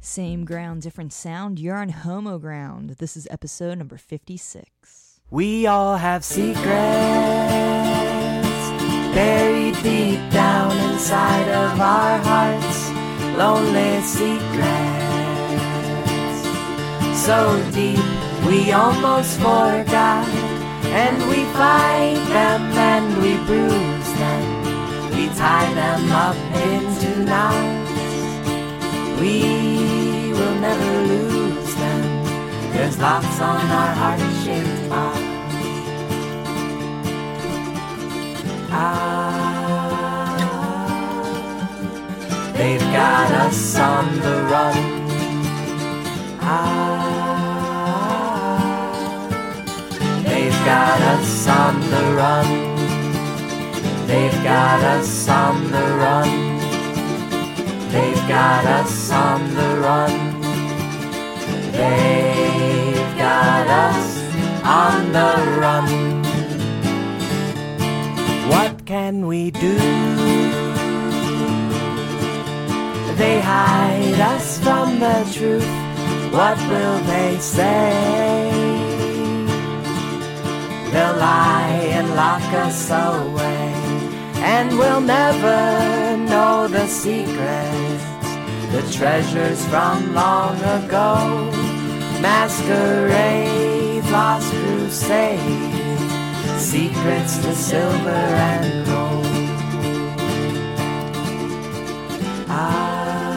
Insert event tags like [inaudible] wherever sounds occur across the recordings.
Same ground, different sound. You're on Homo Ground. This is episode number 56. We all have secrets buried deep down inside of our hearts. Lonely secrets, so deep we almost forgot. And we fight them and we bruise them. We tie them up into knots. We will never lose them. There's locks on our heart-shaped box. Ah, they've got us on the run. Ah, got us on the run. They've got us on the run. They've got us on the run. They've got us on the run. What can we do? They hide us from the truth. What will they say? They'll lie and lock us away. And we'll never know the secrets, the treasures from long ago. Masquerades, lost crusade, secrets to silver and gold. Ah,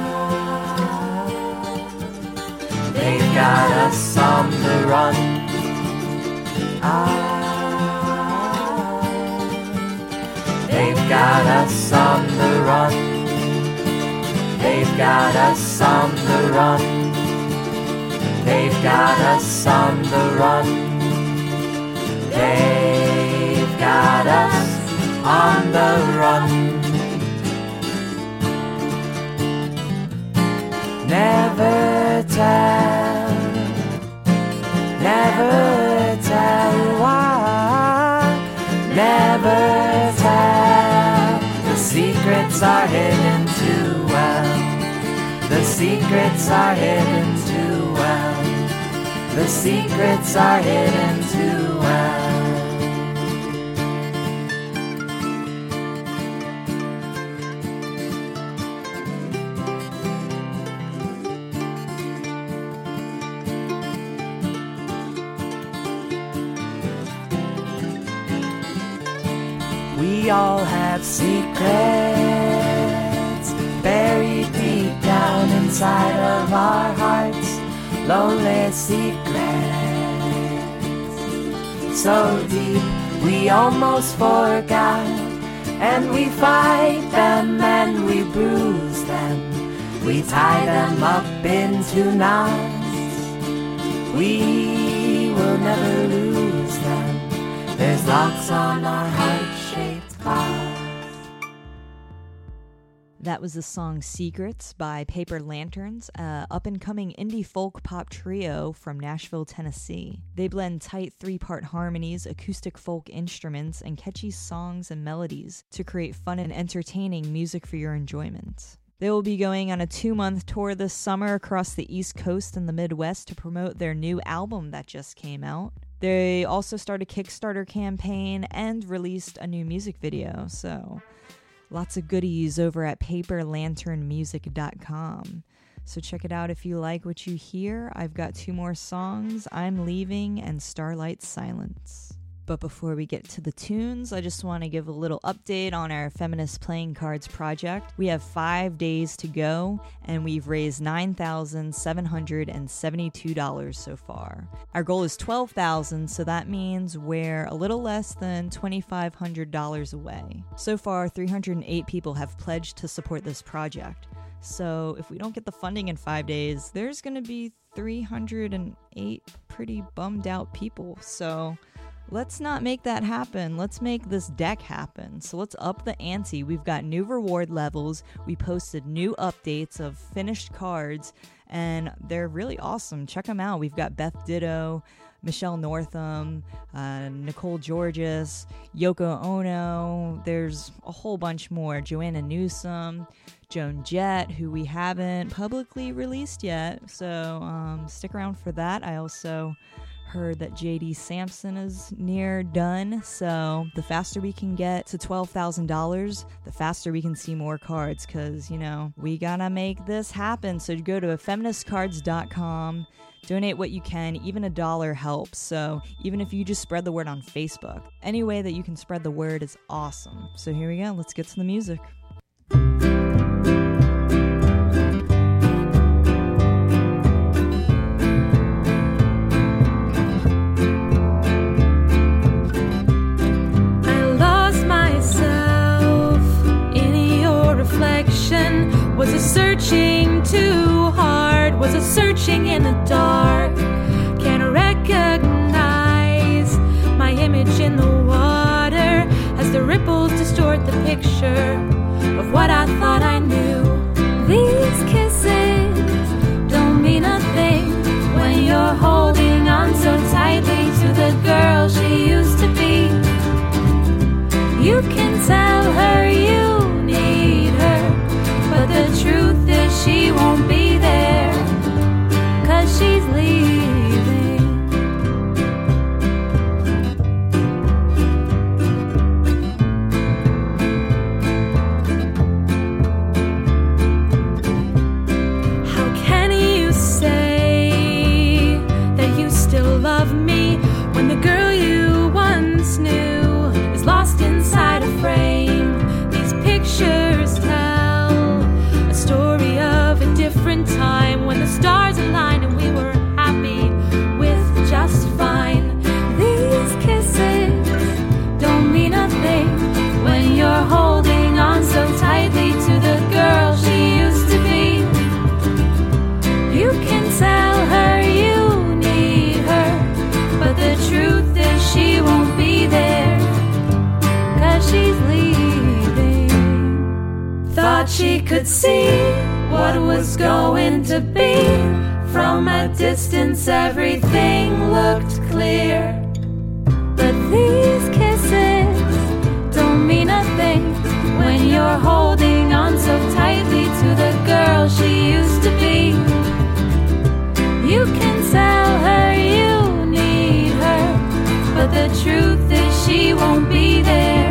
they've got us on the run. Got us on the run. They've got us on the run. They've got us on the run. They've got us on the run. Never tell, never tell why, never secrets are hidden too well. The secrets are hidden too well. The secrets are hidden too well. We all have secrets inside of our hearts. Lonely secrets, so deep we almost forgot. And we fight them and we bruise them. We tie them up into knots. We will never lose them. There's locks on our heart-shaped That was the song Secrets by Paper Lanterns, a up and coming indie folk pop trio from Nashville, Tennessee. They blend tight three part harmonies, acoustic folk instruments, and catchy songs and melodies to create fun and entertaining music for your enjoyment. They will be going on a two month tour this summer across the East Coast and the Midwest to promote their new album that just came out. They also started a Kickstarter campaign and released a new music video, so lots of goodies over at paperlanternmusic.com. So check it out if you like what you hear. I've got two more songs I'm Leaving and Starlight Silence. But before we get to the tunes, I just want to give a little update on our feminist playing cards project. We have five days to go, and we've raised $9,772 so far. Our goal is 12,000, so that means we're a little less than $2,500 away. So far, 308 people have pledged to support this project. So if we don't get the funding in five days, there's going to be 308 pretty bummed out people. So let's not make that happen. Let's make this deck happen. So let's up the ante. We've got new reward levels. We posted new updates of finished cards, and they're really awesome. Check them out. We've got Beth Ditto, Michelle Northam, uh, Nicole Georges, Yoko Ono. There's a whole bunch more. Joanna Newsom, Joan Jett, who we haven't publicly released yet. So um, stick around for that. I also heard that JD Sampson is near done. So the faster we can get to $12,000, the faster we can see more cards because, you know, we gotta make this happen. So go to feministcards.com. Donate what you can, even a dollar helps. So, even if you just spread the word on Facebook, any way that you can spread the word is awesome. So, here we go. Let's get to the music. Could see what was going to be. From a distance, everything looked clear. But these kisses don't mean a thing when you're holding on so tightly to the girl she used to be. You can tell her you need her, but the truth is she won't be there.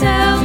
You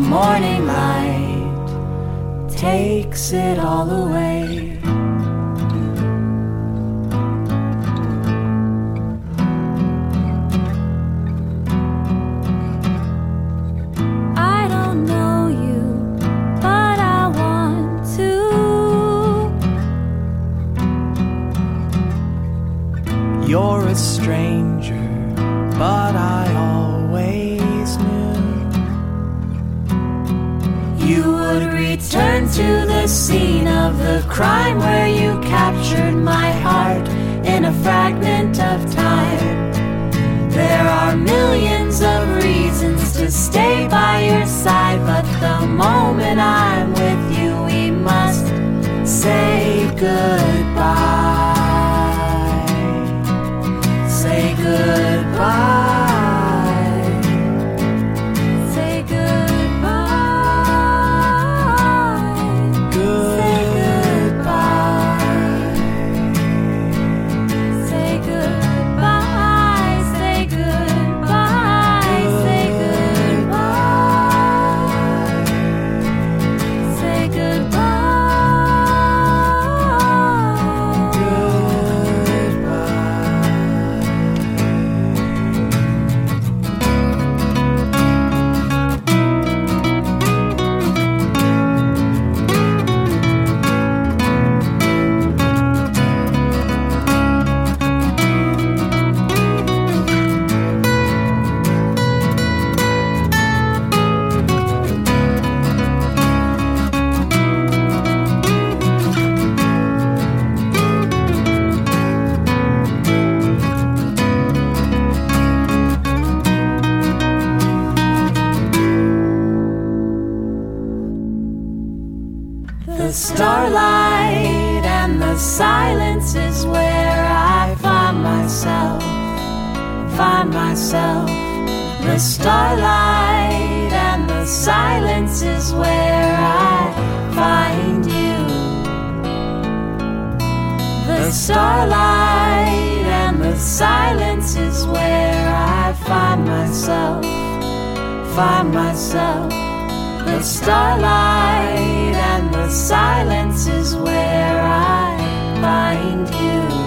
morning light takes it all away. Return to the scene of the crime where you captured my heart in a fragment of time. There are millions of reasons to stay by your side, but the moment I'm with you, we must say goodbye. Say goodbye. Myself. The starlight and the silence is where I find you. The starlight and the silence is where I find myself, find myself. The starlight and the silence is where I find you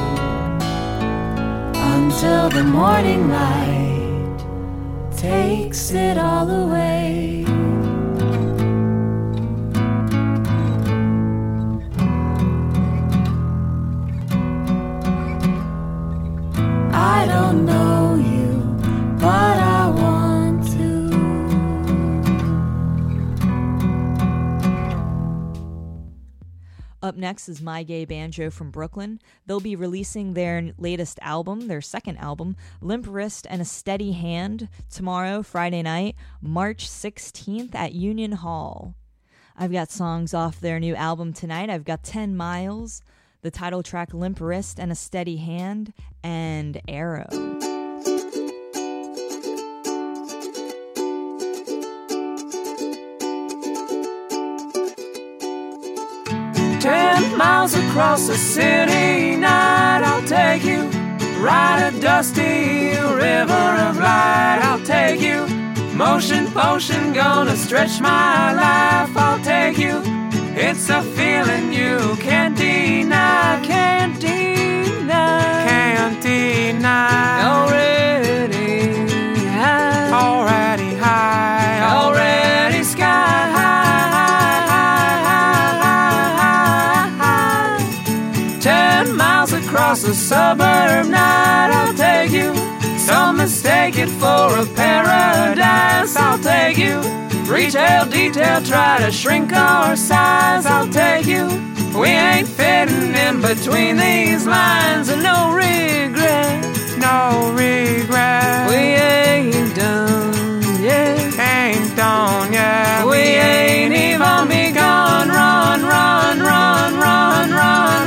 until the morning light takes it all away. Up next is My Gay Banjo from Brooklyn. They'll be releasing their latest album, their second album, Limp Wrist and a Steady Hand, tomorrow, Friday night, March 16th at Union Hall. I've got songs off their new album tonight. I've got 10 Miles, the title track Limp Wrist and a Steady Hand, and Arrow. Ten miles across the city night, I'll take you. Ride a dusty river of light, I'll take you. Motion potion, gonna stretch my life, I'll take you. It's a feeling you can't deny, can't deny, can't deny. Already, across a suburb night, I'll take you. Some mistake it for a paradise, I'll take you. Retail, detail, try to shrink our size, I'll take you. We ain't fitting in between these lines, and no regret, no regret. We ain't done yet, ain't done yet. We ain't even begun, run, run, run, run, run.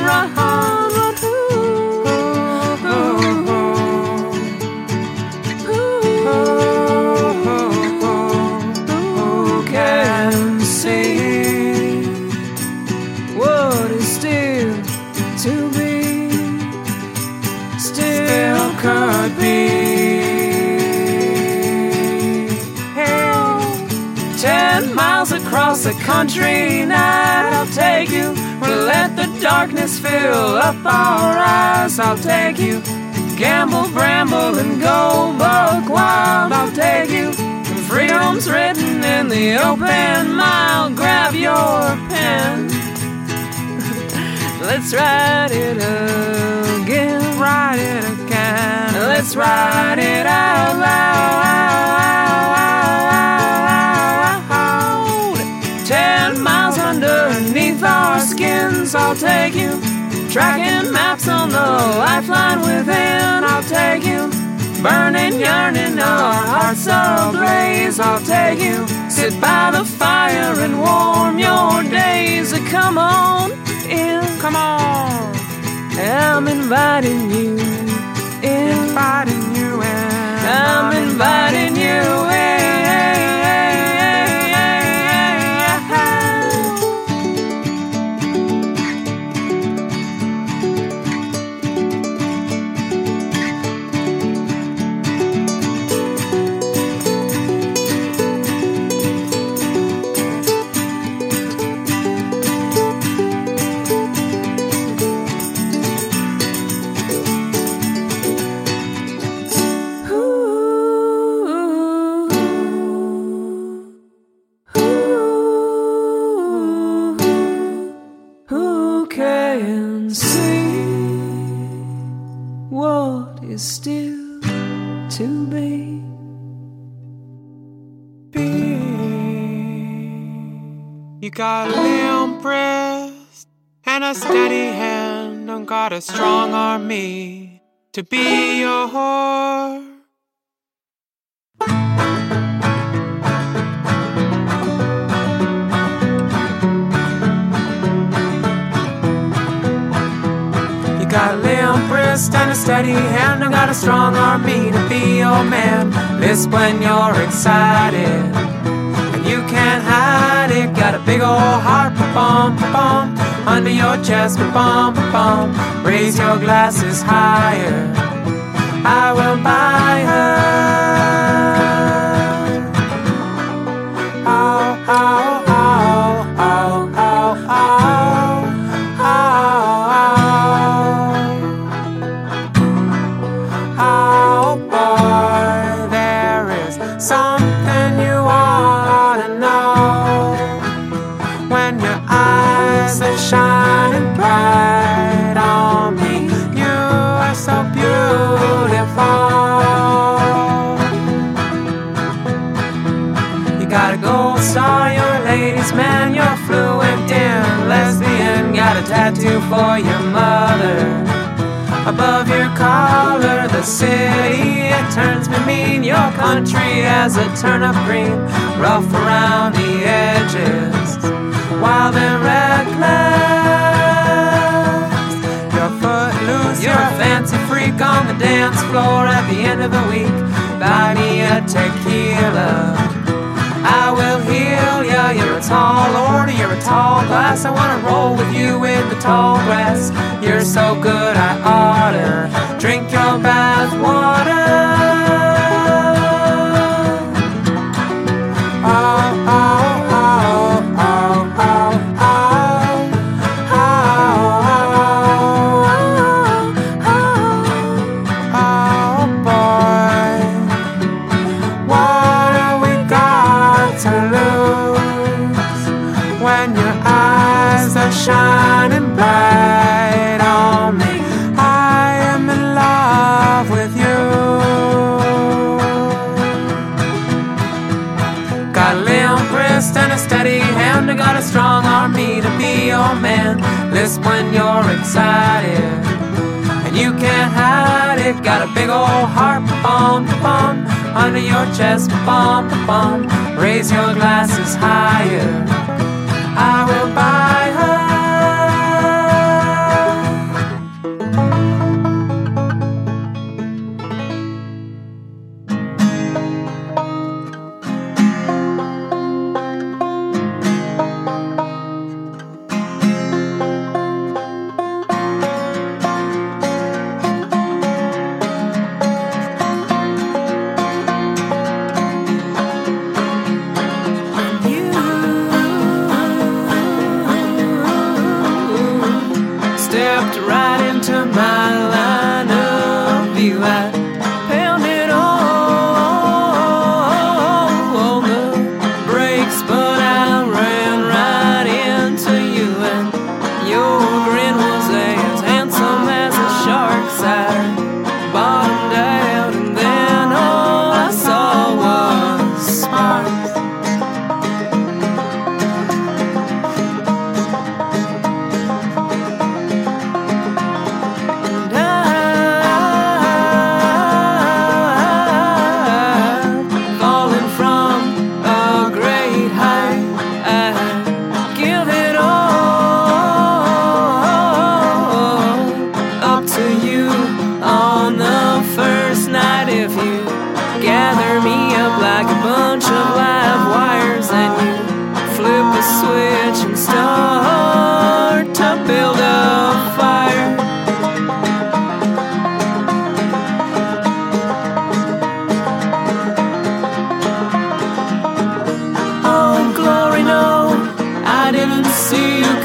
The country night, I'll take you. We'll let the darkness fill up our eyes. I'll take you. Gamble, bramble, and go buck wild. I'll take you. Freedom's written in the open mile. Grab your pen. [laughs] Let's write it again. Write it again. Let's write it out loud. Our skins, I'll take you. Tracking maps on the lifeline within, I'll take you. Burning, yearning, our hearts ablaze, I'll take you. Sit by the fire and warm your days. Uh, come on in, Come on. I'm inviting you in. Inviting you in. I'm inviting you in. Got limp wrist and a steady hand, and got a strong army to be your whore. You got a limp wrist and a steady hand. I got a strong army to be your man. Lisp when you're excited, and you can't hide it. Got a big old heart, bum bum under your chest, bum bum. Raise your glasses higher. I will buy her. Tall glass. I wanna roll with you in the tall grass. You're so good, I oughta drink it. Got a big old heart, bum bum, under your chest, bum bum. Raise your glasses higher. I will buy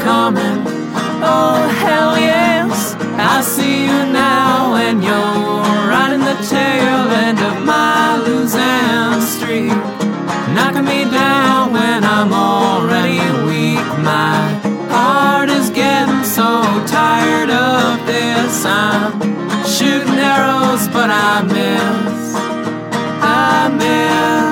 coming. Oh, hell yes, I see you now, and you're in the tail end of my losing streak. Knocking me down when I'm already weak. My heart is getting so tired of this. I'm shooting arrows, but I miss. I miss.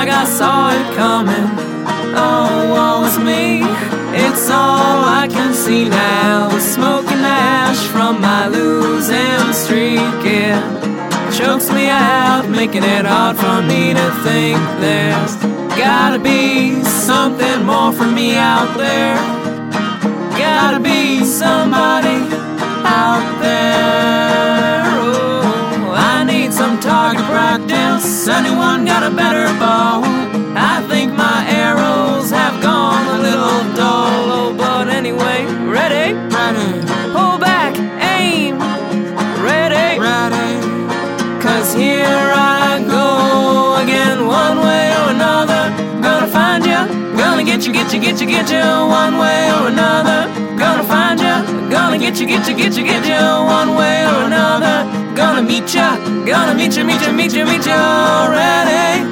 Like I saw it coming. Oh, woe me, it's all I can see now. The smoke and ash from my losing streak, it chokes me out, making it hard for me to think there's gotta be something more for me out there. Gotta be somebody practice. Anyone got a better bow? I think my arrows have gone a little dull. Oh, but anyway, ready? Ready. Pull back, aim. Ready? Ready. Cause here I go again, one way or another. Gonna find you, gonna get you, get you, get you, get you, one way or another. Gonna find you, gonna get you, get you, get you, get you, one way or another. Gonna meet ya, gonna meet ya, meet ya, meet ya, meet ya already.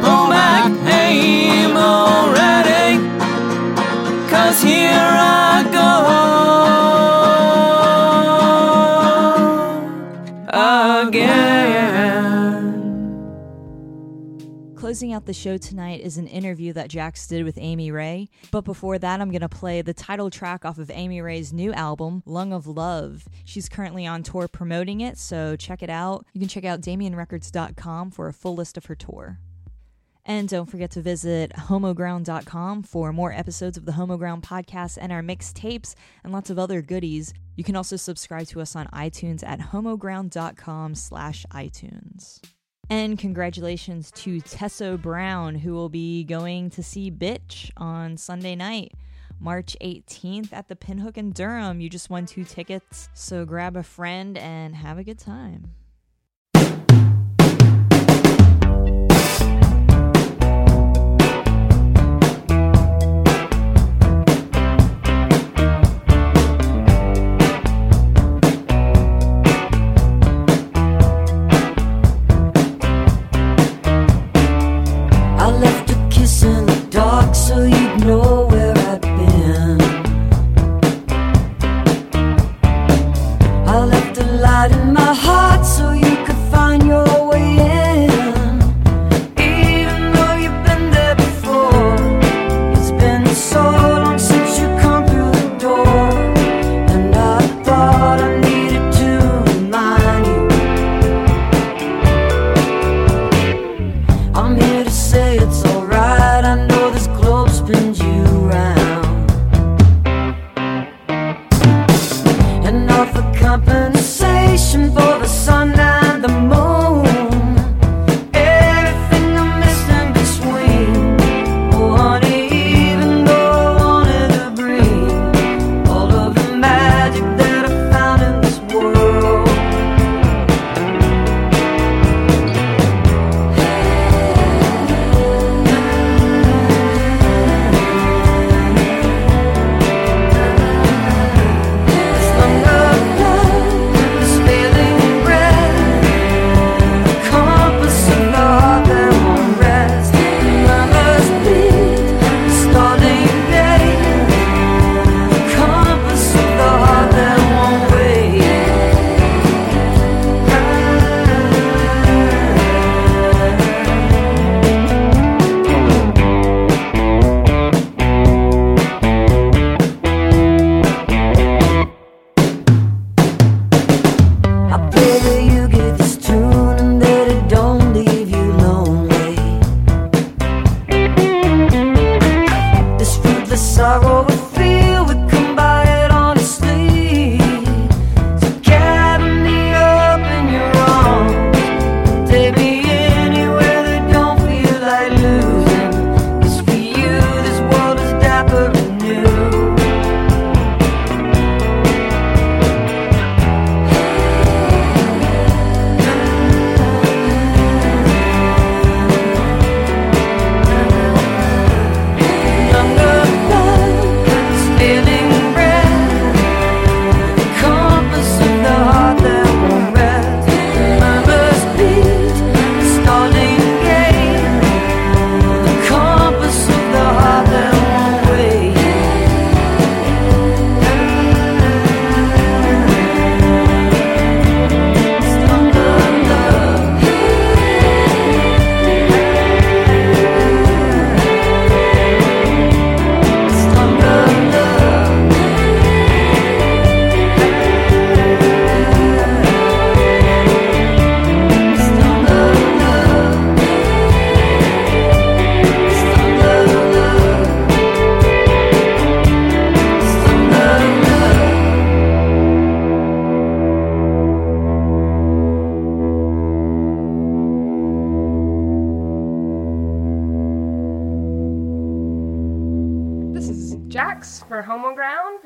Pull back, aim already. Cause here I go. Closing out the show tonight is an interview that Jax did with Amy Ray. But before that, I'm going to play the title track off of Amy Ray's new album, Lung of Love. She's currently on tour promoting it, so check it out. You can check out DaemonRecords.com for a full list of her tour. And don't forget to visit homoground.com for more episodes of the Homoground podcast and our mixtapes and lots of other goodies. You can also subscribe to us on iTunes at homoground.com slash iTunes. And congratulations to Tesso Brown, who will be going to see Bitch on Sunday night, March 18th at the Pinhook in Durham. You just won two tickets, so grab a friend and have a good time.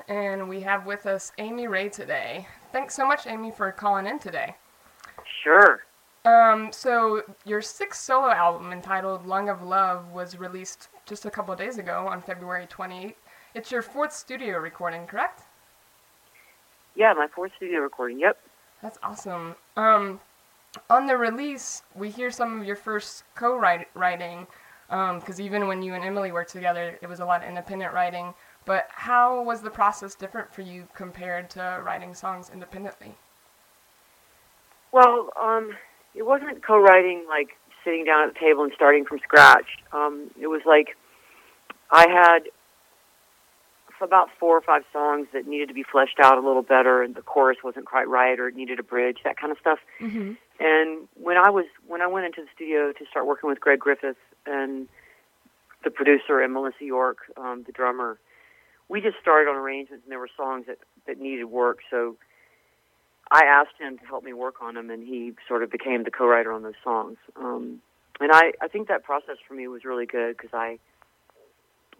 And we have with us Amy Ray today. Thanks so much, Amy, for calling in today. Sure. Um, so your sixth solo album entitled "Lung of Love" was released just a couple days ago on February 28th. It's your fourth studio recording, correct? Yeah, my fourth studio recording. Yep. That's awesome. Um, on the release, we hear some of your first co-writing, because even when you and Emily worked together, it was a lot of independent writing. But how was the process different for you compared to writing songs independently? Well, um, it wasn't co-writing like sitting down at the table and starting from scratch. Um, it was like I had about four or five songs that needed to be fleshed out a little better, and the chorus wasn't quite right, or it needed a bridge, that kind of stuff. Mm-hmm. And when I was when I went into the studio to start working with Greg Griffith and the producer and Melissa York, um, the drummer, we just started on arrangements, and there were songs that that needed work. So I asked him to help me work on them, and he sort of became the co-writer on those songs. Um, and I I think that process for me was really good because I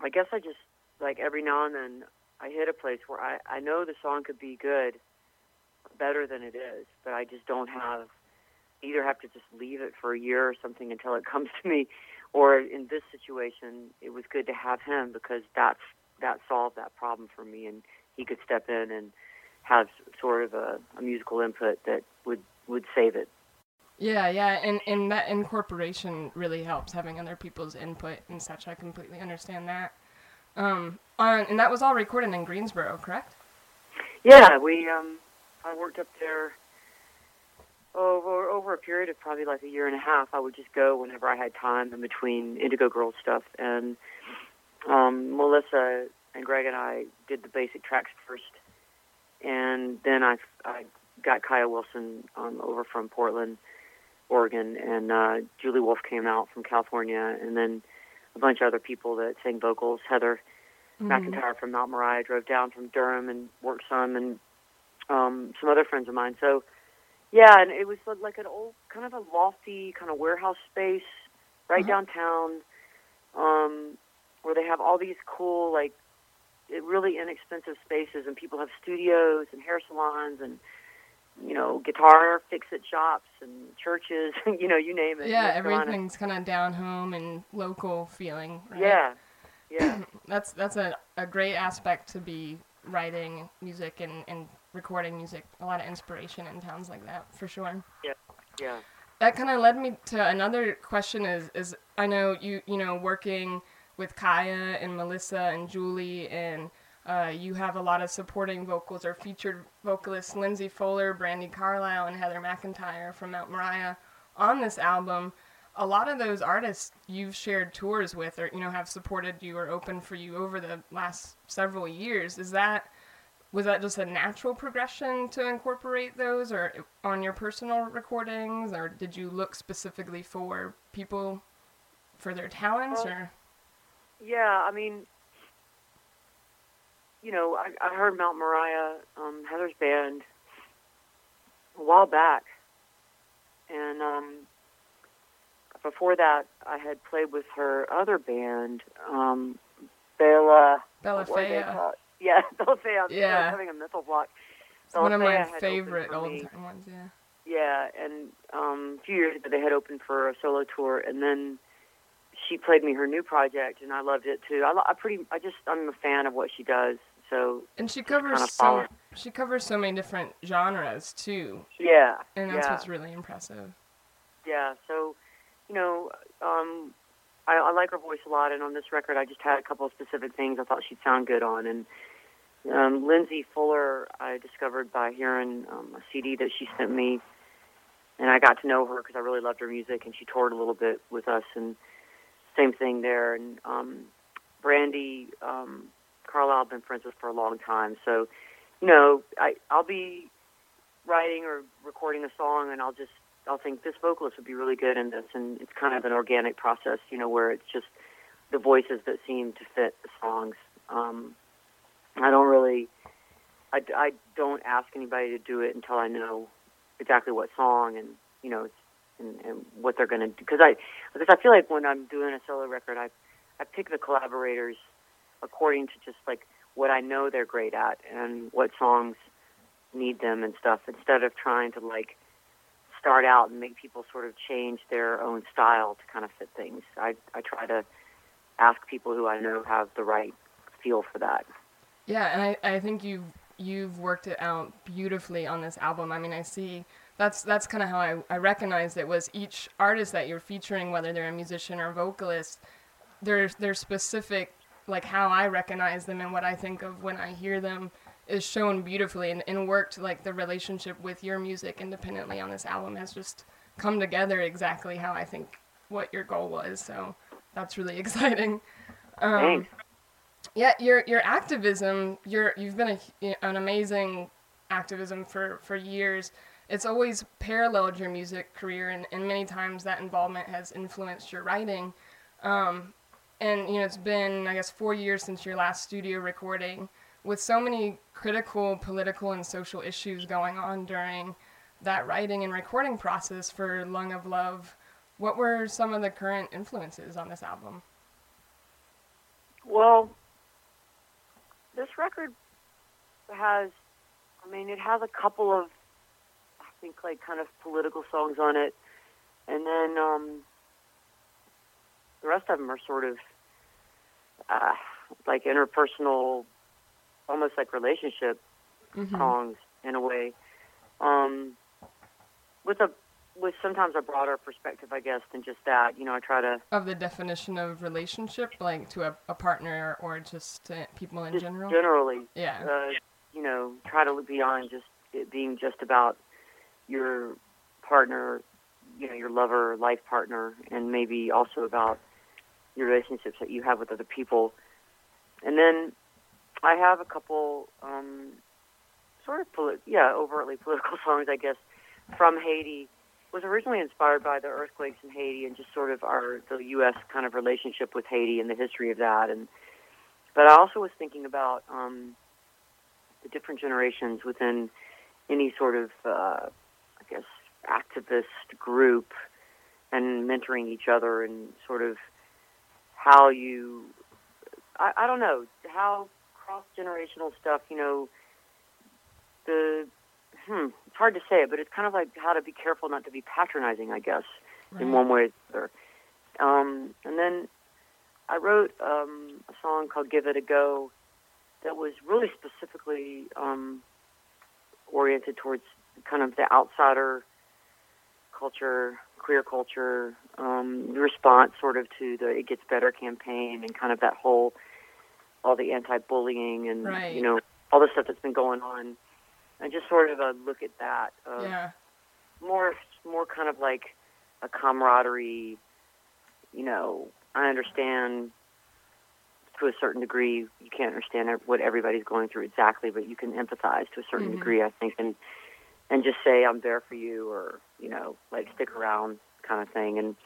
I guess I just like every now and then I hit a place where I I know the song could be good, better than it is, but I just don't have either have to just leave it for a year or something until it [laughs] comes to me, or in this situation, it was good to have him because that's that solved that problem for me, and he could step in and have sort of a, a musical input that would would save it. Yeah, yeah, and and that incorporation really helps having other people's input and such. I completely understand that. Um, on, and that was all recorded in Greensboro, correct? Yeah, we um, I worked up there over over a period of probably like a year and a half. I would just go whenever I had time in between Indigo Girls stuff, and um, Melissa and Greg and I did the basic tracks first, and then I I got Kaia Wilson um, over from Portland, Oregon, and uh, Julie Wolf came out from California, and then a bunch of other people that sang vocals. Heather McEntire from Mount Moriah drove down from Durham and worked some, and um, some other friends of mine. So, yeah, and it was like an old, kind of a lofty, kind of warehouse space right Uh-huh. downtown, um, where they have all these cool, like, really inexpensive spaces, and people have studios and hair salons and you know guitar fix-it shops and churches, [laughs] you know, you name it. Yeah, everything's kind of down home and local feeling. Right? Yeah, [clears throat] yeah. that's that's a, a great aspect to be writing music and, and recording music. A lot of inspiration in towns like that, for sure. Yeah. Yeah. That kind of led me to another question. Is is I know you you know working with Kaia and Melissa and Julie and uh, you have a lot of supporting vocals or featured vocalists Lindsay Fuller, Brandi Carlile, and Heather McEntire from Mount Moriah on this album. A lot of those artists you've shared tours with, or you know, have supported you or opened for you over the last several years. Is that was that just a natural progression to incorporate those, or on your personal recordings, or did you look specifically for people for their talents, or Yeah, I mean, you know, I, I heard Mount Moriah, um, Heather's band, a while back, and um, before that, I had played with her other band, um, Bella. Bellafea? Yeah, [laughs] Bellafea. I'm Yeah. having a mental block. It's one of Bella my Fea opened favorite old time ones. Yeah. Yeah, and um, a few years ago they had opened for a solo tour, and then she played me her new project, and I loved it too. I, I pretty, I just, I'm a fan of what she does. So And she covers kinda so follow- she covers so many different genres too, yeah, and that's yeah, what's really impressive. yeah. So, you know, um, I, I like her voice a lot, and on this record, I just had a couple of specific things I thought she'd sound good on, and um, Lindsay Fuller, I discovered by hearing um, a CD that she sent me, and I got to know her because I really loved her music, and she toured a little bit with us, and same thing there. And um, Brandi um, Carlile, been friends with for a long time, so you know, I I'll be writing or recording a song, and I'll just I'll think this vocalist would be really good in this, and it's kind of an organic process, you know, where it's just the voices that seem to fit the songs. Um, I don't really, I, I don't ask anybody to do it until I know exactly what song and you know and, and what they're going to do. Because I because I feel like when I'm doing a solo record, I I pick the collaborators according to just like what I know they're great at and what songs need them and stuff instead of trying to like start out and make people sort of change their own style to kind of fit things. I I try to ask people who I know have the right feel for that. Yeah, and I, I think you've you've worked it out beautifully on this album. I mean, I see that's that's kind of how I, I recognized it was each artist that you're featuring, whether they're a musician or a vocalist, their their specific like how I recognize them and what I think of when I hear them is shown beautifully and, and worked like the relationship with your music independently on this album has just come together exactly how I think what your goal was. So that's really [laughs] exciting. Um, yeah, your your activism, you're you've been a, an amazing activism for for years. It's always paralleled your music career, and, and many times that involvement has influenced your writing. Um, and you know, it's been I guess four years since your last studio recording. With so many critical political and social issues going on during that writing and recording process for Lung of Love, what were some of the current influences on this album? Well, this record has, I mean, it has a couple of, think, like kind of political songs on it, and then um, the rest of them are sort of uh, like interpersonal, almost like relationship Mm-hmm. songs in a way, um, with a with sometimes a broader perspective, I guess, than just that. You know, I try to Of the definition of relationship, like to a, a partner or just to people in just general? generally yeah. uh, you know, try to look beyond just it being just about your partner, you know, your lover, life partner, and maybe also about your relationships that you have with other people. And then I have a couple, um, sort of, poli- yeah, overtly political [laughs] songs, I guess, from Haiti. Was originally inspired by the earthquakes in Haiti and just sort of our the U.S. kind of relationship with Haiti and the history of that. And but I also was thinking about um, the different generations within any sort of, uh, activist group and mentoring each other and sort of how you, I, I don't know, how cross generational stuff, you know, the, hmm, it's hard to say it, but it's kind of like how to be careful not to be patronizing, I guess, in one way or the other. Um, and then I wrote um, a song called "Give It a Go" that was really specifically um, oriented towards kind of the outsider culture, queer culture, um, response sort of to the "It Gets Better" campaign, and kind of that whole all the anti-bullying and Right. you know all the stuff that's been going on, and just sort of a look at that. Of yeah. more more kind of like a camaraderie you know i understand to a certain degree you can't understand what everybody's going through exactly but you can empathize to a certain Mhm. degree i think and and just say i'm there for you or you know like stick around kind of thing and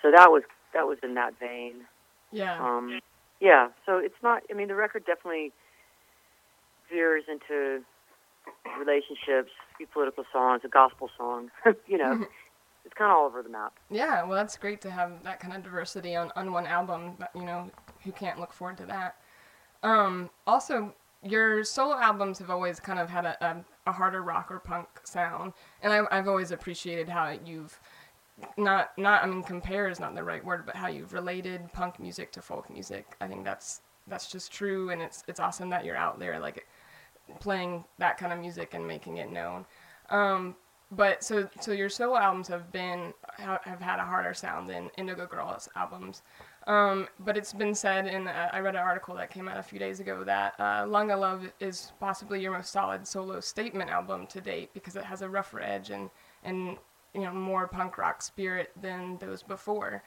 so that was that was in that vein Yeah. um, yeah, so it's not. I mean, the record definitely veers into relationships, a political songs, a gospel song. [laughs] you know, [laughs] it's kind of all over the map. Yeah, well, that's great to have that kind of diversity on, on one album. But, you know, who can't look forward to that? Um, also, your solo albums have always kind of had a, a, a harder rock or punk sound, and I, I've always appreciated how you've not not I mean compare is not the right word, but how you've related punk music to folk music. I think that's that's just true, and it's it's awesome that you're out there like playing that kind of music and making it known. Um, but so so your solo albums have been have had a harder sound than Indigo Girls albums. Um, but it's been said, and I read an article that came out a few days ago that uh, of Love is possibly your most solid solo statement album to date because it has a rougher edge and and you know more punk rock spirit than those before.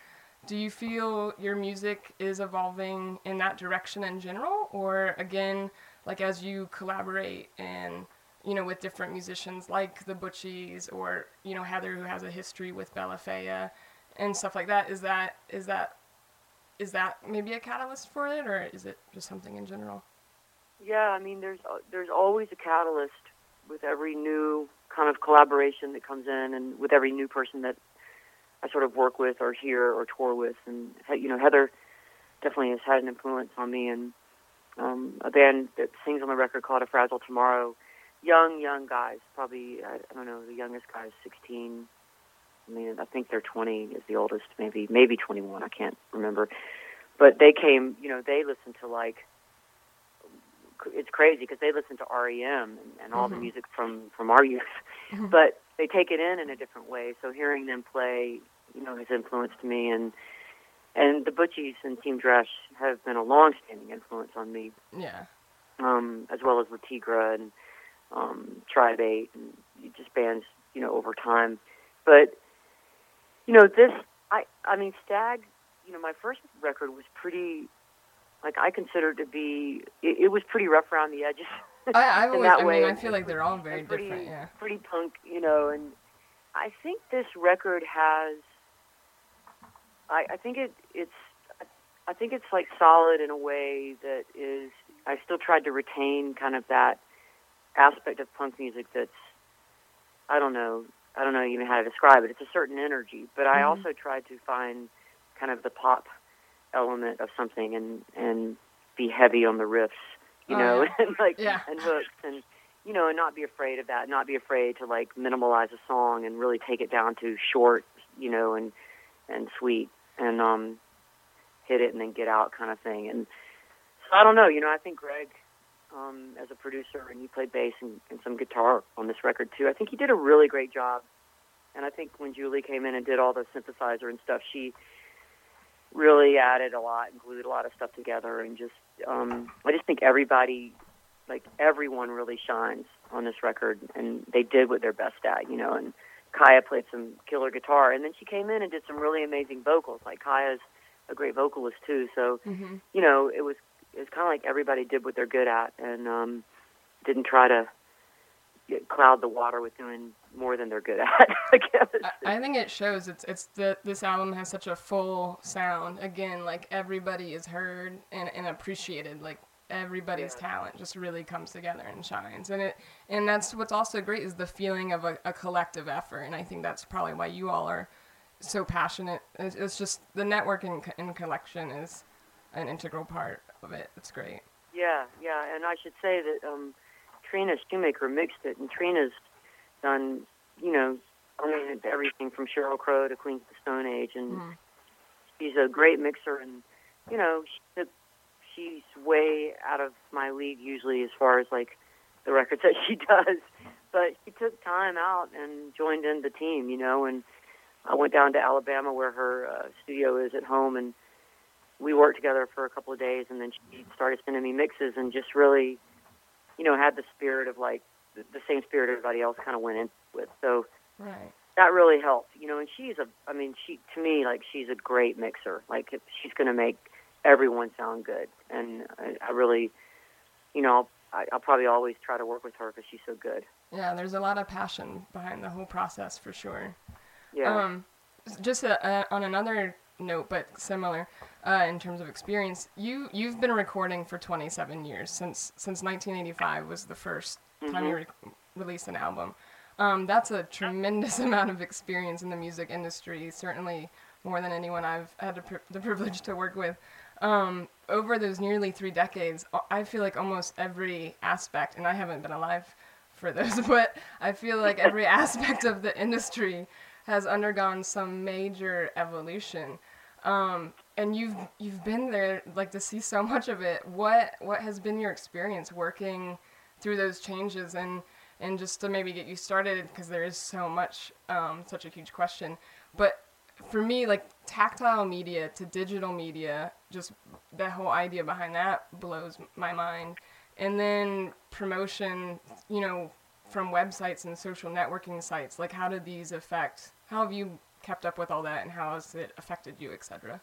Do you feel your music is evolving in that direction in general, or again, like as you collaborate and you know with different musicians like the Butchies or you know Heather who has a history with Bellafea and stuff like that? Is that is that is that maybe a catalyst for it, or is it just something in general? Yeah, I mean, there's there's always a catalyst with every new kind of collaboration that comes in, and with every new person that I sort of work with or hear or tour with, and you know, Heather definitely has had an influence on me, and um, a band that sings on the record called A Fragile Tomorrow. Young, young guys, probably I don't know, the youngest guy is 16. I mean, I think they're 20 is the oldest, maybe maybe 21. I can't remember, but they came. You know, they listened to like it's crazy because they listen to REM and, and all the Mhm. music from from our youth, Mhm. [laughs] but they take it in in a different way. So hearing them play, you know, has influenced me, and and the Butchies and Team Dresch have been a long-standing influence on me, Yeah. um, as well as Le Tigre and um, Tribe Eight and just bands, you know, over time. But you know, this I I mean Stag, you know, my first record was pretty like I consider it to be it, it was pretty rough around the edges. [laughs] I, in always, that I way. mean, I feel like they're all very pretty, different. Yeah. pretty punk, you know, and I think this record has I, I think it it's I think it's like solid in a way that is I still tried to retain kind of that aspect of punk music that's I don't know I don't know even how to describe it. It's a certain energy, but I Mhm. also tried to find kind of the pop element of something and and be heavy on the riffs, you Oh, know, yeah. [laughs] and like Yeah. and hooks and you know, and not be afraid of that, not be afraid to like minimalize a song and really take it down to short, you know, and and sweet and um hit it and then get out kind of thing. And so I don't know, you know, I think Greg um as a producer and he played bass and, and some guitar on this record too. I think he did a really great job. And I think when Julie came in and did all the synthesizer and stuff, she really added a lot and glued a lot of stuff together and just um I just think everybody like everyone really shines on this record and they did what they're best at, you know, and Kaia played some killer guitar and then she came in and did some really amazing vocals. Like Kaia's a great vocalist too, so hmm you know, it was it was kind of like everybody did what they're good at and um didn't try to get, cloud the water with doing more than they're good [laughs] at. I guess. I, I think it shows. It's it's the this album has such a full sound. Again, like everybody is heard and, and appreciated. Like everybody's talent just really comes together and shines. And it and that's what's also great is the feeling of a, a collective effort. And I think that's probably why you all are so passionate. It's, it's just the networking and collection is an integral part of it. It's great. Yeah, yeah, and I should say that um, Trina Shoemaker mixed it, and Trina's done, you know, I mean, everything from Sheryl Crow to Queens of the Stone Age, and Mhm. she's a great mixer, and you know, she, she's way out of my league usually as far as like the records [laughs] that she does, but she took time out and joined in the team, you know, and I went down to Alabama where her uh, studio is at home, and we worked together for a couple of days, and then she started sending me mixes, and just really, you know, had the spirit of like the, same spirit everybody else kind of went in with. So Right. that really helped, you know. And she's a, I mean, she to me like she's a great mixer. Like she's going to make everyone sound good, and I, I really, you know, I, I'll probably always try to work with her because she's so good. Yeah, there's a lot of passion behind the whole process for sure. Yeah. Um, just uh uh on another note, but similar uh, in terms of experience, you you've been recording for 27 years since since 1985 was the 1st time you re- released an album. Um, that's a tremendous [laughs] amount of experience in the music industry. Certainly more than anyone I've had the, pri- the privilege to work with. Um, over those nearly three decades, I feel like almost every aspect, and I haven't been alive for those, [laughs] but I feel like every [laughs] aspect of the industry has undergone some major evolution. Um, and you've you've been there like to see so much of it. What what has been your experience working through those changes and and just to maybe get you started because there is so much um, such a huge question. But for me, like tactile media to digital media, just the whole idea behind that blows my mind. And then promotion, you know, from websites and social networking sites, like how do these affect? How have you kept up with all that, and how has it affected you, etc.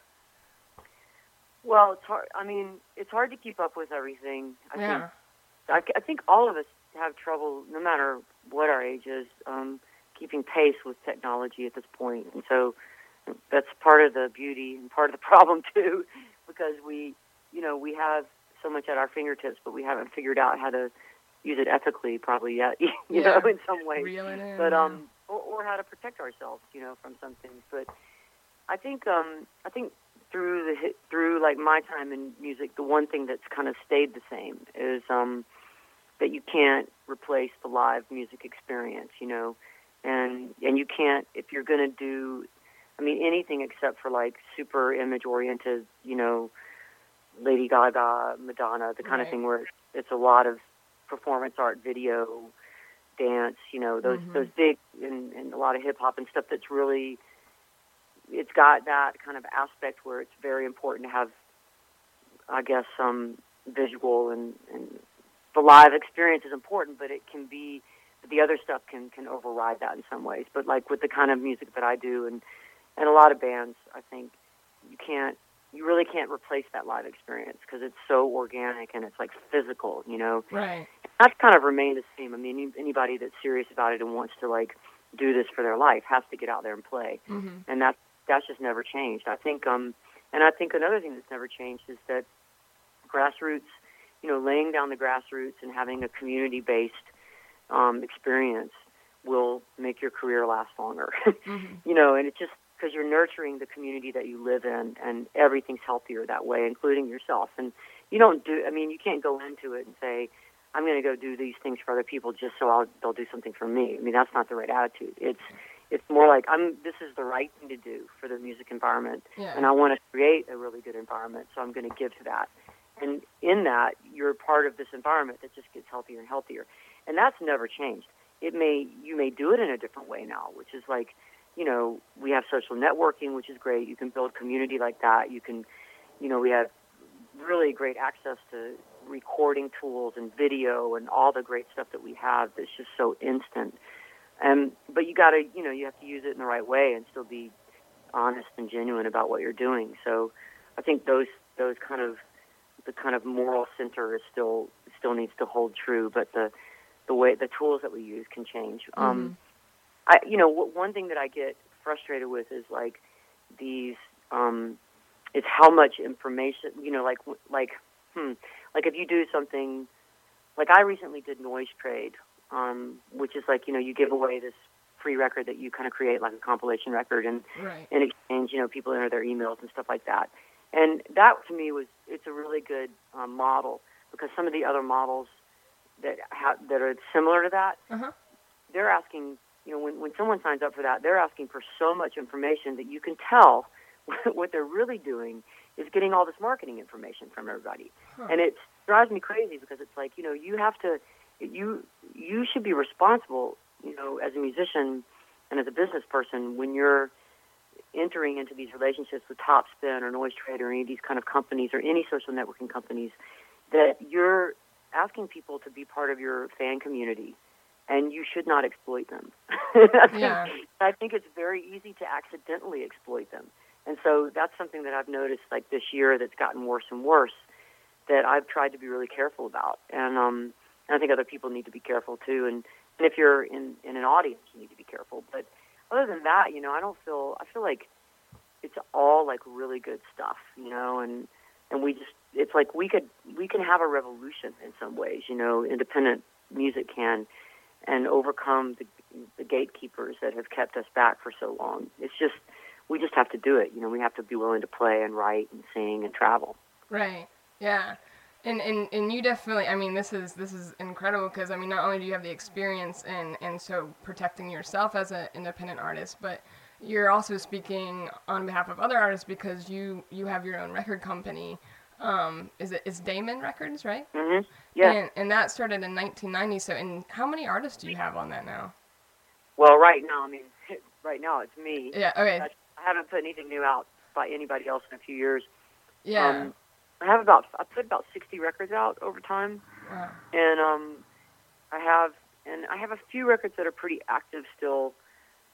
well, it's hard. I mean, it's hard to keep up with everything. I Yeah, think I, I think all of us have trouble, no matter what our age is, um, keeping pace with technology at this point. And so that's part of the beauty and part of the [laughs] problem too, because we, you know, we have so much at our fingertips, but we haven't figured out how to use it ethically probably yet. [laughs] You Yeah. know, in some ways but um or, or how to protect ourselves you know from some things but i think um i think through the through like my time in music the one thing that's kind of stayed the same is um that you can't replace the live music experience you know and and you can't if you're going to do i mean anything except for like super image oriented you know lady gaga madonna the kind Right. of thing where it's a lot of performance art video dance, you know, those Mhm. those big and, and a lot of hip hop and stuff that's really it's got that kind of aspect where it's very important to have I guess some visual and, and the live experience is important but it can be the other stuff can can override that in some ways. But like with the kind of music that I do and and a lot of bands, I think you can't, you really can't replace that live experience because it's so organic and it's like physical, you know. Right. That's kind of remained the same. I mean, anybody that's serious about it and wants to like do this for their life has to get out there and play, Mm-hmm. and that that's just never changed. I think, um, and I think another thing that's never changed is that grassroots, you know, laying down the grassroots and having a community-based um, experience will make your career last longer. [laughs] Mm-hmm. you know, and it's just because you're nurturing the community that you live in, and everything's healthier that way, including yourself. And you don't do. I mean, you can't go into it and say, "I'm going to go do these things for other people just so I'll, they'll do something for me." I mean, that's not the right attitude. It's it's more like I'm. This is the right thing to do for the music environment, Yeah. and I want to create a really good environment, so I'm going to give to that. And in that, you're part of this environment that just gets healthier and healthier, and that's never changed. It may you may do it in a different way now, which is like, you know, we have social networking, which is great. You can build community like that. You can, you know, we have really great access to recording tools and video and all the great stuff that we have that's just so instant. Um, but you got to, you know, you have to use it in the right way and still be honest and genuine about what you're doing. So I think those those kind of the kind of moral center is still still needs to hold true, but the the way the tools that we use can change. Um, I, you know, one thing that I get frustrated with is like these. Um, it's how much information. You know, like like hmm, like if you do something, like I recently did noise trade, um, which is like you know you give away this free record that you kind of create like a compilation record, and Right. in exchange, you know, people enter their emails and stuff like that. And that to me was it's a really good um, model because some of the other models that ha- that are similar to that, Uh-huh. they're asking, you know, when when someone signs up for that, they're asking for so much information that you can tell [laughs] what they're really doing is getting all this marketing information from everybody, and it drives me crazy because it's like, you know, you have to, you you should be responsible, you know, as a musician and as a business person when you're entering into these relationships with Topspin or Noise Trade or any of these kind of companies or any social networking companies, that you're asking people to be part of your fan community, and you should not exploit them. I [laughs] think- Yeah. I think it's very easy to accidentally exploit them, and so that's something that I've noticed like this year that's gotten worse and worse. That I've tried to be really careful about, and um, and I think other people need to be careful too. And, and if you're in in an audience, you need to be careful. But other than that, you know, I don't feel. I feel like it's all like really good stuff, you know, and and we just it's like we could we can have a revolution in some ways, you know, independent music can, and overcome the the gatekeepers that have kept us back for so long. It's just we just have to do it, you know. We have to be willing to play and write and sing and travel. Right. Yeah. And, and and you definitely I mean this is this is incredible because I mean not only do you have the experience and and so protecting yourself as an independent artist but you're also speaking on behalf of other artists because you you have your own record company um is it is Daemon Records right hmm Yeah. and and that started in 1990 so and how many artists do you have on that now Well, right now, I mean, [laughs] right now it's me. yeah okay I I haven't put anything new out by anybody else in a few years. yeah Um, I have about I put about sixty records out over time, wow. and um, I have and I have a few records that are pretty active still.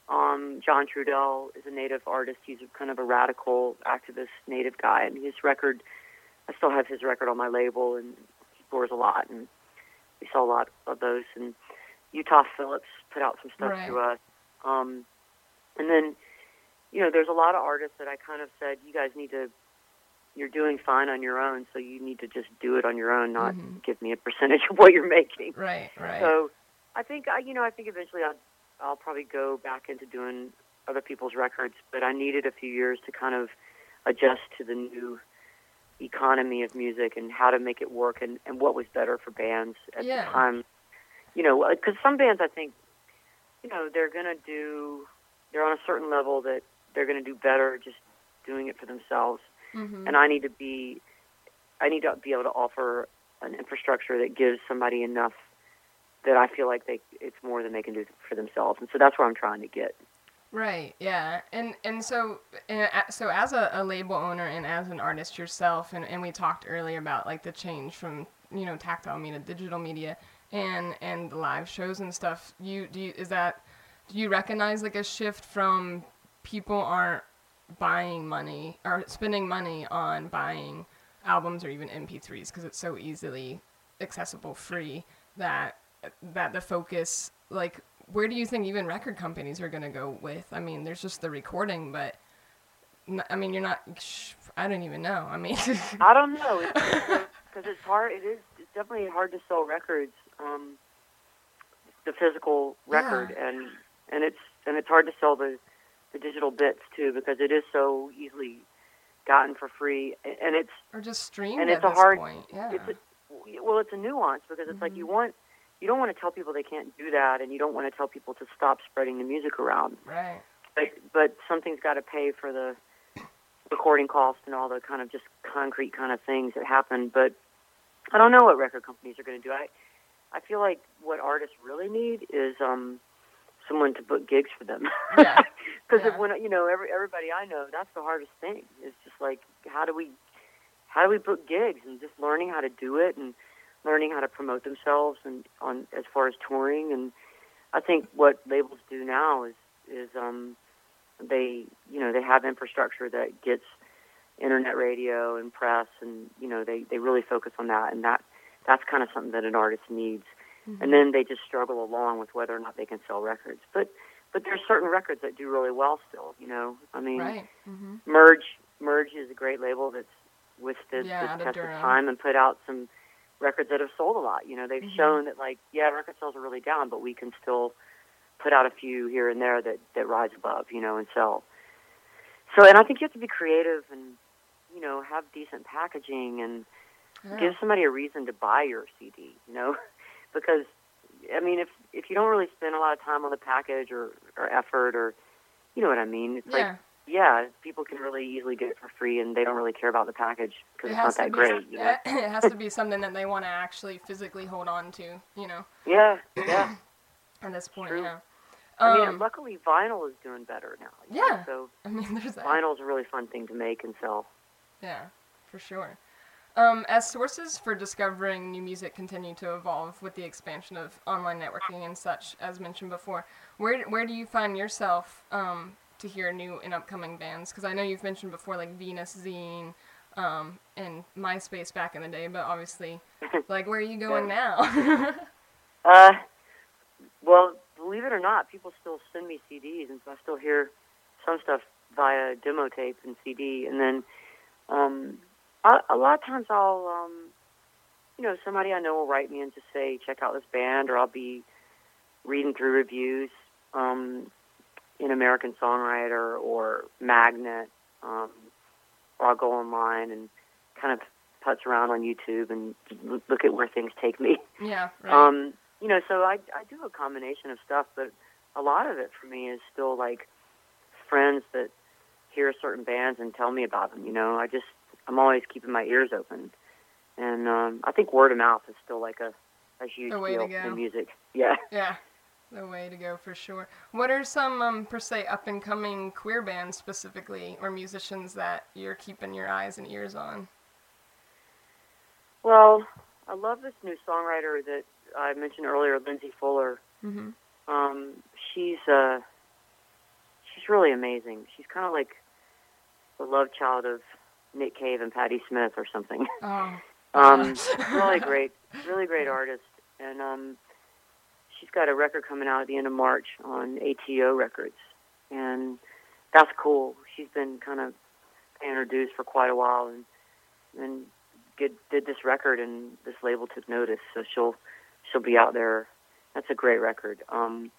Um, John Trudell is a native artist. He's a kind of a radical activist native guy, and his record I still have his record on my label, and he tours a lot, and we sell a lot of those. And Utah Phillips put out some stuff Right. to us. Um, and then, you know, there's a lot of artists that I kind of said, you guys need to, you're doing fine on your own, so you need to just do it on your own, not Mhm. give me a percentage [laughs] of what you're making. right right So I think, I, you know, I think eventually I'll, I'll probably go back into doing other people's records, but I needed a few years to kind of adjust to the new economy of music and how to make it work and, and what was better for bands at Yeah. the time. You know, because some bands I think, you know, they're going to do, they're on a certain level that they're going to do better just doing it for themselves. Mhm. And I need to be, I need to be able to offer an infrastructure that gives somebody enough that I feel like they, it's more than they can do for themselves. And so that's where I'm trying to get. Right. Yeah. And and so and uh, so as a, a label owner and as an artist yourself, and, and we talked earlier about like the change from you know tactile media, digital media, and and live shows and stuff. You do you, is that do you recognize like a shift from people aren't buying money or spending money on buying albums or even MP3s because it's so easily accessible, free that that the focus like where do you think even record companies are going to go with? I mean, there's just the recording, but I mean, you're not. Sh- I don't even know. I mean, [laughs] I don't know because [laughs] it's hard. It is it's definitely hard to sell records, um, the physical record, Yeah. and and it's and it's hard to sell the the digital bits too because it is so easily gotten for free, and it's or just streamed and at it's a hard. point. Yeah. It's a, well, it's a nuance because it's like you want you don't want to tell people they can't do that, and you don't want to tell people to stop spreading the music around. right. But but something's got to pay for the recording cost and all the kind of just concrete kind of things that happen. But I don't know what record companies are going to do. I I feel like what artists really need is um someone to book gigs for them. [laughs] Yeah. [laughs] Because Yeah. when you know every everybody I know, that's the hardest thing. It's just like how do we how do we book gigs and just learning how to do it and learning how to promote themselves and on as far as touring. And I think what labels do now is is um they you know they have infrastructure that gets internet radio and press and you know they they really focus on that. And that that's kind of something that an artist needs. And then they just struggle along with whether or not they can sell records. But but there's certain records that do really well still you know? I mean Right. hmm merge merge is a great label that's withstood Yeah, the test of time and put out some records that have sold a lot. You know they've Mhm. shown that like yeah record sales are really down but we can still put out a few here and there that that rise above you know and sell. So and i think you have to be creative and you know have decent packaging and Yeah. give somebody a reason to buy your CD, you know, [laughs] because I mean, if if you don't really spend a lot of time on the package or or effort or, you know what I mean, it's like yeah. yeah, people can really easily get it for free and they don't really care about the package because It it's not that be. great, you [laughs] know. It has to be something that they want to actually physically hold on to. You know, [laughs] Yeah, yeah. [clears throat] at this point. True. Yeah. I mean, Um, luckily vinyl is doing better now. you know, Yeah. So I mean, [laughs] there's that. vinyl's a really fun thing to make and sell. Yeah, for sure. Um, as sources for discovering new music continue to evolve with the expansion of online networking and such, as mentioned before, where where do you find yourself um, to hear new and upcoming bands? Because I know you've mentioned before, like Venus Zine, um, and MySpace back in the day, but obviously, [laughs] like, where are you going now? [laughs] Uh, well, believe it or not, people still send me CDs, and so I still hear some stuff via demo tape and CD. And then um, a, a lot of times I'll, um, you know, somebody I know will write me and just say, check out this band, or I'll be reading through reviews um, in American Songwriter or Magnet, um, or I'll go online and kind of putz around on YouTube and look at where things take me. yeah, [laughs] right. Um, you know, so I I do a combination of stuff, but a lot of it for me is still like friends that hear certain bands and tell me about them. You know, I just I'm always keeping my ears open, and um, I think word of mouth is still like a a huge to deal in music. Yeah. Yeah, the way to go for sure. What are some um, per se up and coming queer bands specifically, or musicians that you're keeping your eyes and ears on? Well, I love this new songwriter that I mentioned earlier, Lindsay Fuller. Mm-hmm. Um, she's uh, she's really amazing. She's kind of like the love child of Nick Cave and Patti Smith or something. Oh, [laughs] Um, [laughs] really great, really great artist, and um, got a record coming out at the end of March on ATO Records, and that's cool. She's been kind of dues for quite a while, and and get, did this record, and this label took notice, so she'll she'll be out there. That's a great record. Um,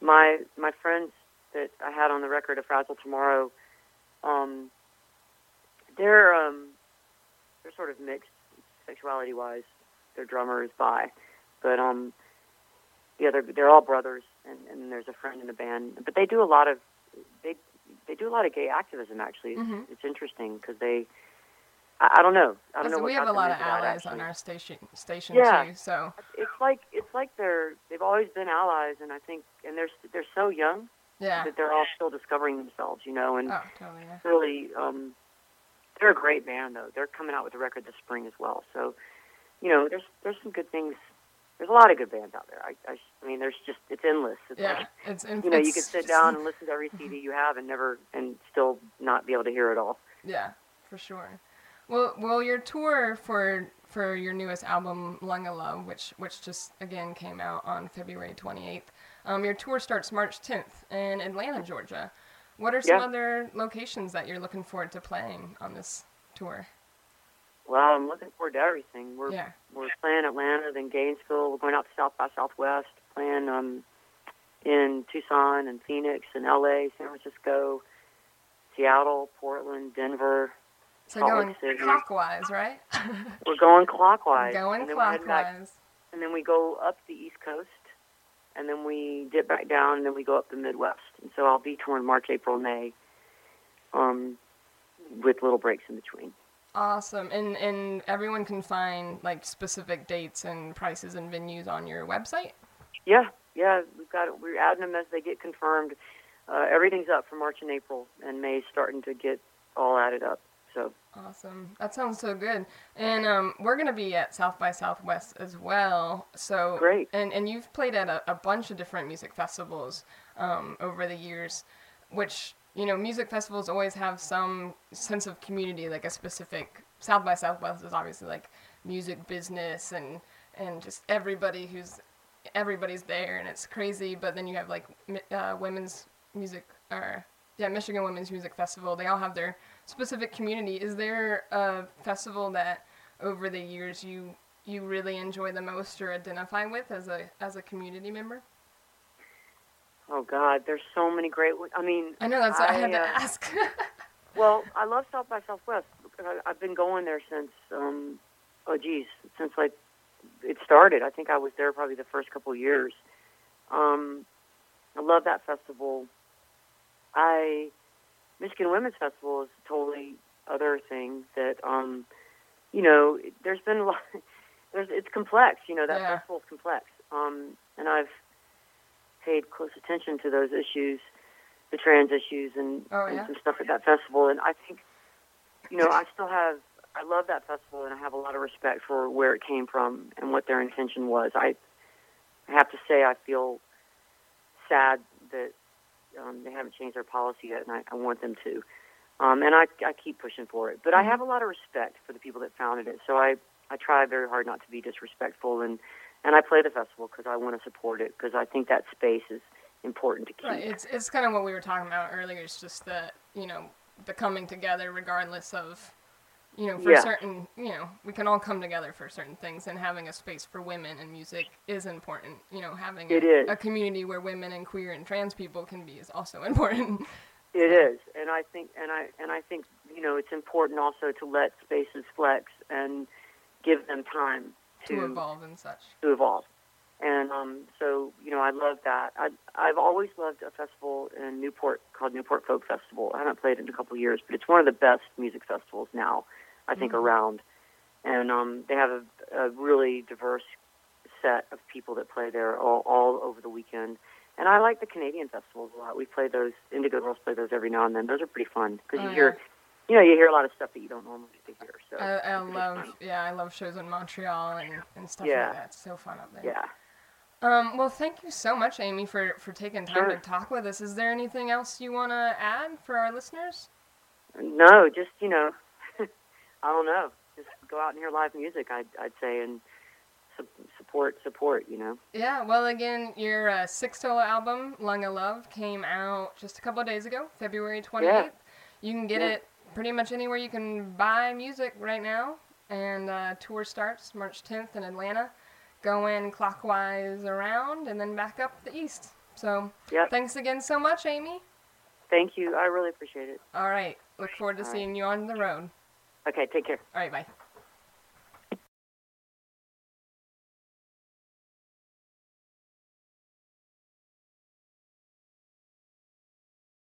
my my friends that I had on the record of Fragile Tomorrow, um, they're um, they're sort of mixed sexuality wise. Their drummer is bi, but um, yeah, they're they're all brothers, and and there's a friend in the band. But they do a lot of they they do a lot of gay activism. Actually, it's, Mhm. it's interesting because they. I, I don't know. I don't know. What we have a lot of allies on our station station Yeah. too. So It's like it's like they're they've always been allies, and I think and they're they're so young yeah. that they're all still discovering themselves, you know, and Oh, totally. Yeah. really um they're a great band though they're coming out with a record this spring as well so you know there's there's some good things there's a lot of good bands out there. I, I, I mean, there's just it's endless. It's Yeah, like, it's in, [laughs] you know, you could sit down [laughs] and listen to every CD you have and never and still not be able to hear it all. Yeah, for sure. Well, well, your tour for for your newest album, Lung of Love, which which just again came out on February 28th. Um, your tour starts March 10th in Atlanta, Georgia. What are some Yeah. other locations that you're looking forward to playing on this tour? Well, I'm looking forward to everything. We're Yeah. we're playing Atlanta, then Gainesville. We're going out to South by Southwest, playing um in Tucson and Phoenix and LA, San Francisco, Seattle, Portland, Denver. So Salt going City. clockwise, right? [laughs] We're going clockwise. going and then back- clockwise. and then we go up the East Coast, and then we dip back down, and then we go up the Midwest. And so I'll be touring March, April, May, um, with little breaks in between. Awesome. And and everyone can find like specific dates and prices and venues on your website. Yeah, yeah, we've got it. We're adding them as they get confirmed. Uh, everything's up for March and April, and May's starting to get all added up. So Awesome. That sounds so good. And um, we're gonna be at South by Southwest as well. So Great. And and you've played at a, a bunch of different music festivals um, over the years, which you know music festivals always have some sense of community, like a specific. South by Southwest is obviously like music business and and just everybody who's everybody's there and it's crazy. But then you have like uh, women's music or yeah, Michigan Womyn's Music Festival. They all have their specific community. Is there a festival that over the years you you really enjoy the most or identify with as a as a community member? Oh God, there's so many great. I mean, I know that's what I had to uh, ask. [laughs] Well, I love South by Southwest. I, I've been going there since, um, oh geez, since like it started. I think I was there probably the first couple of years. Um, I love that festival. I Michigan Womyn's Festival is a totally other thing that um, you know. There's been a lot. [laughs] There's it's complex. You know that Yeah. festival's complex. Um, and I've paid close attention to those issues, the trans issues, and, Oh, and some stuff at that festival. And I think, you know, I still have. I love that festival, and I have a lot of respect for where it came from and what their intention was. I, I have to say, I feel sad that um, they haven't changed their policy yet, and I, I want them to. Um, and I, I keep pushing for it. But I have a lot of respect for the people that founded it, so I, I try very hard not to be disrespectful, and, and I play the festival because I want to support it because I think that space is important to keep. right. It's it's kind of what we were talking about earlier. It's just the you know the coming together, regardless of you know for Yeah. certain you know we can all come together for certain things, and having a space for women and music is important. You know, having It a, is. a community where women and queer and trans people can be is also [laughs] important. It is, and I think, and I, and I think, you know, it's important also to let spaces flex and give them time to, to evolve and such. to evolve. And um, so, you know, I love that. I, I've always loved a festival in Newport called Newport Folk Festival. I haven't played it in a couple of years, but it's one of the best music festivals now, I think, around. And um, they have a, a really diverse set of people that play there all, all over the weekend. And I like the Canadian festivals a lot. We play those. Indigo Girls play those every now and then. Those are pretty fun because Oh, you hear, you know, you hear a lot of stuff that you don't normally get to hear. So I, I love yeah I love shows in Montreal and, and stuff Yeah. like that. It's so fun up there. Yeah. Um, well, thank you so much, Amy, for, for taking time Sure. to talk with us. Is there anything else you want to add for our listeners? No, just you know, [laughs] I don't know. Just go out and hear live music. I'd I'd say and su- support support. You know. Yeah, well, again, your uh, sixth solo album, Lung of Love, came out just a couple of days ago, February 28th. Yeah. You can get Yeah. it pretty much anywhere you can buy music right now. And uh, tour starts March 10th in Atlanta, going clockwise around and then back up the east. So Yep. thanks again so much, Amy. Thank you. I really appreciate it. All right, look forward to All right. seeing you on the road. Okay. Take care. All right, bye.